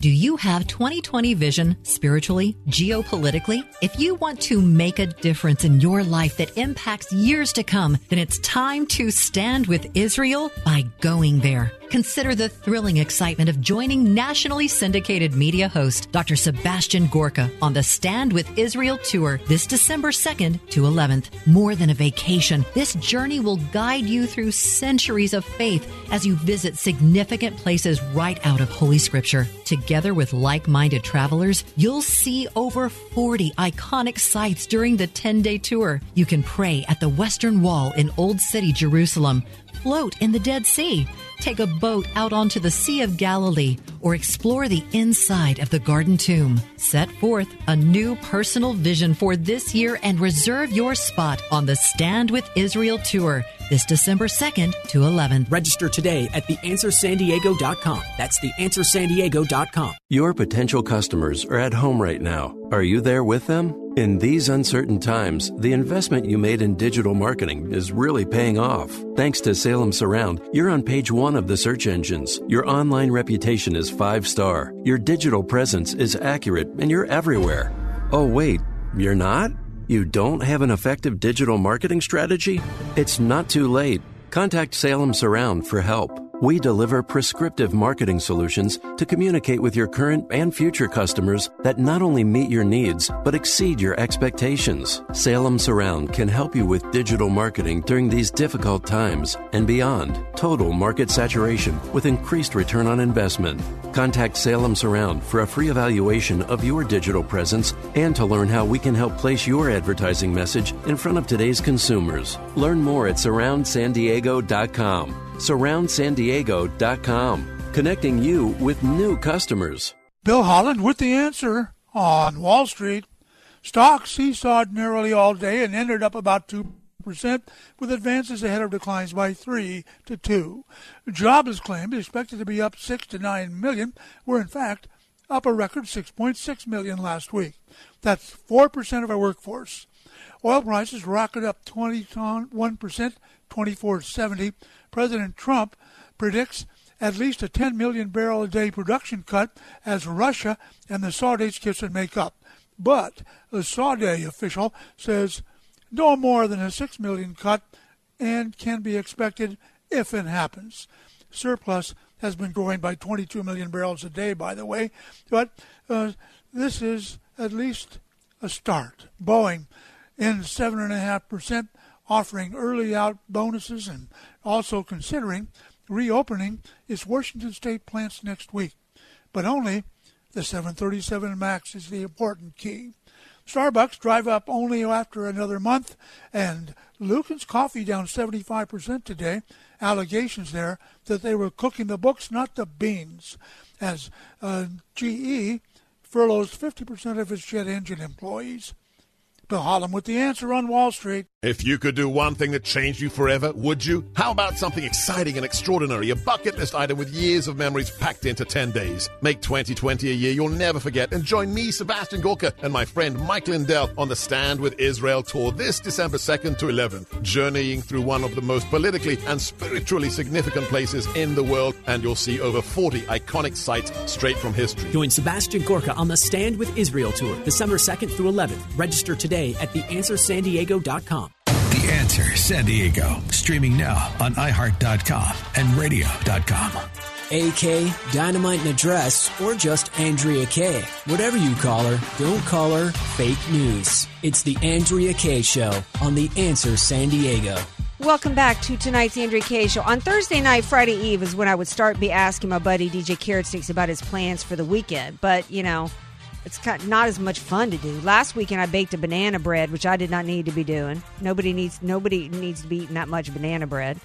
Do you have 2020 vision spiritually, geopolitically? If you want to make a difference in your life that impacts years to come, then it's time to stand with Israel by going there. Consider the thrilling excitement of joining nationally syndicated media host Dr. Sebastian Gorka on the Stand with Israel tour this December 2nd to 11th. More than a vacation, this journey will guide you through centuries of faith as you visit significant places right out of Holy Scripture. Together with like minded travelers, you'll see over 40 iconic sites during the 10 day tour. You can pray at the Western Wall in Old City, Jerusalem, float in the Dead Sea, take a boat out onto the Sea of Galilee, or explore the inside of the Garden Tomb. Set forth a new personal vision for this year and reserve your spot on the Stand with Israel tour this December 2nd to 11th. Register today at theanswersandiego.com. That's theanswersandiego.com. Your potential customers are at home right now. Are you there with them? In these uncertain times, the investment you made in digital marketing is really paying off. Thanks to Salem Surround, you're on page one of the search engines. Your online reputation is five star. Your digital presence is accurate and you're everywhere. Oh, wait, you're not? You don't have an effective digital marketing strategy? It's not too late. Contact Salem Surround for help. We deliver prescriptive marketing solutions to communicate with your current and future customers that not only meet your needs, but exceed your expectations. Salem Surround can help you with digital marketing during these difficult times and beyond. Total market saturation with increased return on investment. Contact Salem Surround for a free evaluation of your digital presence and to learn how we can help place your advertising message in front of today's consumers. Learn more at surroundsandiego.com surroundsandiego.com, connecting you with new customers. Bill Holland with the answer on Wall Street. Stocks seesawed narrowly all day and ended up about 2%, with advances ahead of declines by 3 to 2. Jobless claims expected to be up 6 to 9 million were in fact up a record 6.6 million last week. That's 4% of our workforce. Oil prices rocket up 21%, 24.70. President Trump predicts at least a 10 million barrel a day production cut as Russia and the Saudis kiss and make up. But the Saudi official says no more than a 6 million cut and can be expected if it happens. Surplus has been growing by 22 million barrels a day, by the way, but uh, this is at least a start. Boeing in 7.5%, offering early out bonuses and also considering reopening its Washington State plants next week. But only the 737 MAX is the important key. Starbucks drive up only after another month, and Luckin's Coffee down 75% today. Allegations there that they were cooking the books, not the beans, as uh, GE furloughs 50% of its jet engine employees. Bill Holland with the answer on Wall Street. If you could do one thing that changed you forever, would you? How about something exciting and extraordinary, a bucket list item with years of memories packed into 10 days? Make 2020 a year you'll never forget and join me, Sebastian Gorka, and my friend Mike Lindell on the Stand with Israel tour this December 2nd to 11th, journeying through one of the most politically and spiritually significant places in the world, and you'll see over 40 iconic sites straight from history. Join Sebastian Gorka on the Stand with Israel tour, December 2nd through 11th. Register today at theanswersandiego.com. The Answer San Diego, streaming now on iHeart.com and radio.com. AK, Dynamite and Address, or just Andrea Kaye. Whatever you call her, don't call her fake news. It's the Andrea Kaye Show on The Answer San Diego. Welcome back to tonight's Andrea Kaye Show. On Thursday night, Friday Eve is when I would start be asking my buddy DJ Carrot Sticks about his plans for the weekend. But, you know, it's kind not as much fun to do. Last weekend I baked a banana bread, which I did not need to be doing. Nobody needs nobody needs to be eating that much banana bread.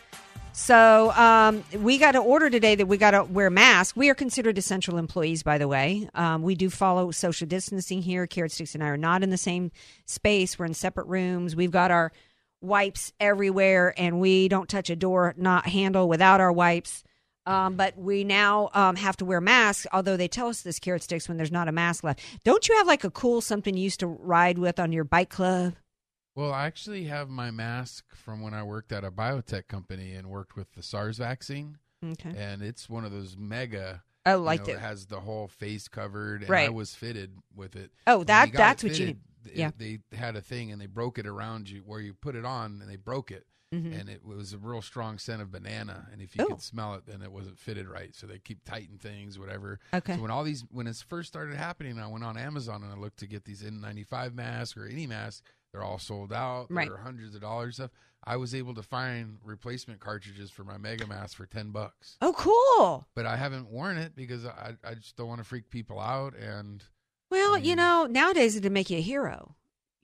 So um, we got an order today that we got to wear masks. We are considered essential employees, by the way. Um, we do follow social distancing here. Carrot Sticks and I are not in the same space. We're in separate rooms. We've got our wipes everywhere, and we don't touch a door not handle without our wipes. Um, but we now um, have to wear masks, although they tell us this carrot sticks when there's not a mask left. Don't you have like a cool something you used to ride with on your bike club? Well, I actually have my mask from when I worked at a biotech company and worked with the SARS vaccine. Okay. And it's one of those mega. Oh, you like know, the- it has the whole face covered, and Right. I was fitted with it. Oh, When that that's it what you fitted, it- Yeah. They had a thing, and they broke it around you where you put it on, and they broke it. Mhm. And it was a real strong scent of banana, and if you Ooh. could smell it, then it wasn't fitted right. So they keep tightening things, whatever. Okay. So when all these, when it first started happening, I went on Amazon and I looked to get these N95 masks or any mask. They're all sold out. Right. They're hundreds of dollars stuff. I was able to find replacement cartridges for my Mega Mask for ten bucks. Oh, cool. But I haven't worn it because I I just don't want to freak people out. And Well, you know, nowadays it'd make you a hero.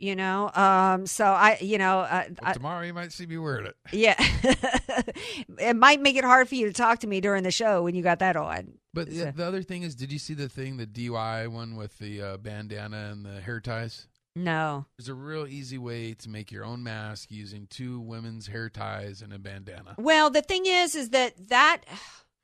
You know, um, so I, you know, uh, well, tomorrow you might see me wearing it. yeah, it might make it hard for you to talk to me during the show when you got that on. But the, So- the other thing is, did you see the thing, the DIY one with the uh, bandana and the hair ties? No. There's a real easy way to make your own mask using two women's hair ties and a bandana. Well, the thing is, is that that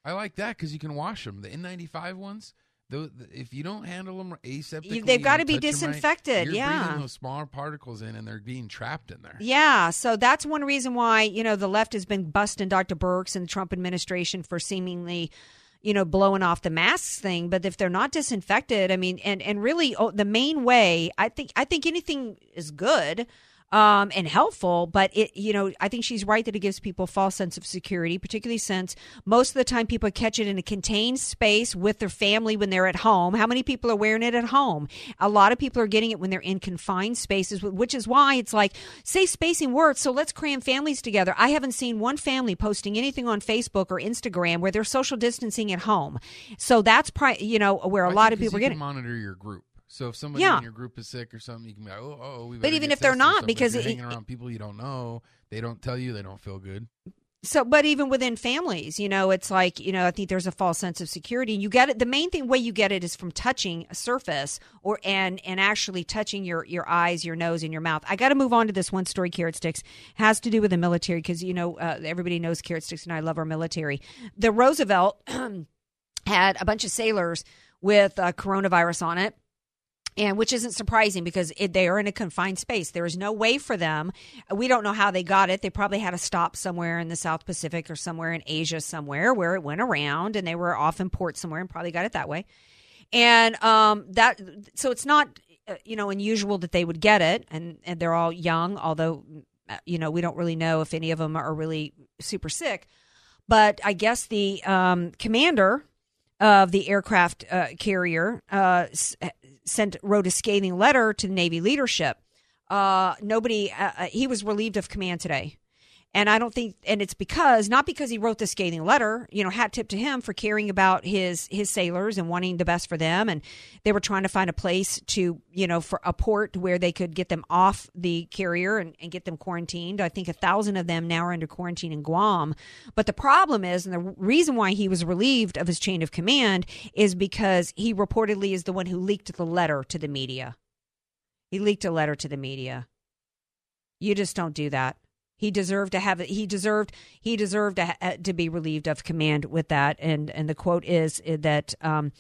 I like that because you can wash them. The N95 ones, those, if you don't handle them aseptically, they've be touch 'em right, disinfected, you're yeah. breathing those smaller particles in, and they're being trapped in there. Yeah, so that's one reason why you know the left has been busting Dr. Birx and the Trump administration for seemingly, you know, blowing off the masks thing. But if they're not disinfected, I mean, and and really oh, the main way, I think I think anything is good. Um, and helpful, but it, you know, I think she's right that it gives people a false sense of security, particularly since most of the time people catch it in a contained space with their family when they're at home. How many people are wearing it at home? A lot of people are getting it when they're in confined spaces, which is why it's like safe spacing works. So let's cram families together. I haven't seen one family posting anything on Facebook or Instagram where they're social distancing at home. So that's pri- you know where a I lot of people are getting. monitor your group. So if somebody Yeah. in your group is sick or something, you can be like, oh, oh, we But even if they're not, because you're it- hanging around people you don't know, they don't tell you, they don't feel good. so but even within families you know it's like you know i think there's a false sense of security And you get it the main thing way you get it is from touching a surface or and and actually touching your your eyes your nose and your mouth. I got to move on to this one story carrot sticks. Has to do with the military because you know uh, everybody knows carrot sticks and i love our military. The roosevelt had a bunch of sailors with uh, coronavirus on it and which isn't surprising because it, they are in a confined space. There is no way for them. We don't know how they got it. They probably had a stop somewhere in the South Pacific or somewhere in Asia, somewhere where it went around, and they were off in port somewhere and probably got it that way. And um, that so it's not uh, you know unusual that they would get it, and and they're all young, although uh, you know we don't really know if any of them are really super sick. But I guess the um, commander of the aircraft uh, carrier uh, sent wrote a scathing letter to the Navy leadership. Uh, nobody, uh, uh, he was relieved of command today. And I don't think, and it's because not because he wrote the scathing letter. You know, hat tip to him for caring about his his sailors and wanting the best for them. And they were trying to find a place to, you know, for a port where they could get them off the carrier and, and get them quarantined. I think a thousand of them now are under quarantine in Guam. But the problem is, and the reason why he was relieved of his chain of command is because he reportedly is the one who leaked the letter to the media. He leaked a letter to the media. You just don't do that. He deserved to have. He deserved. He deserved to, ha- to be relieved of command with that. And and the quote is that um,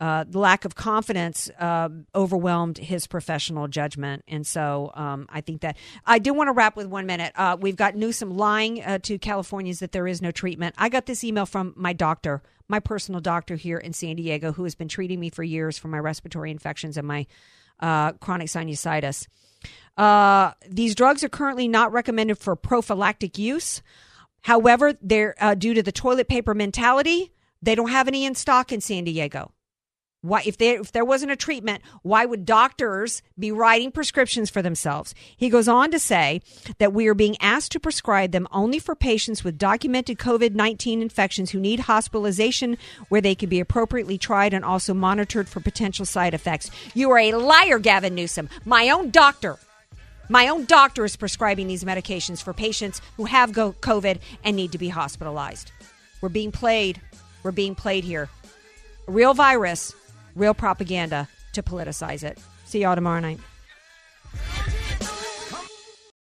uh, the lack of confidence uh, overwhelmed his professional judgment. And so um, I think that I do want to wrap with one minute. Uh, we've got Newsom lying uh, to Californians that there is no treatment. I got this email from my doctor, my personal doctor here in San Diego, who has been treating me for years for my respiratory infections and my uh, chronic sinusitis. Uh, these drugs are currently not recommended for prophylactic use. However, they're uh, due to the toilet paper mentality. They don't have any in stock in San Diego. Why, if there if there wasn't a treatment, why would doctors be writing prescriptions for themselves? He goes on to say that we are being asked to prescribe them only for patients with documented COVID nineteen infections who need hospitalization, where they can be appropriately tried and also monitored for potential side effects. You are a liar, Gavin Newsom. My own doctor. My own doctor is prescribing these medications for patients who have COVID and need to be hospitalized. We're being played. We're being played here. A real virus real propaganda to politicize it. See y'all tomorrow night.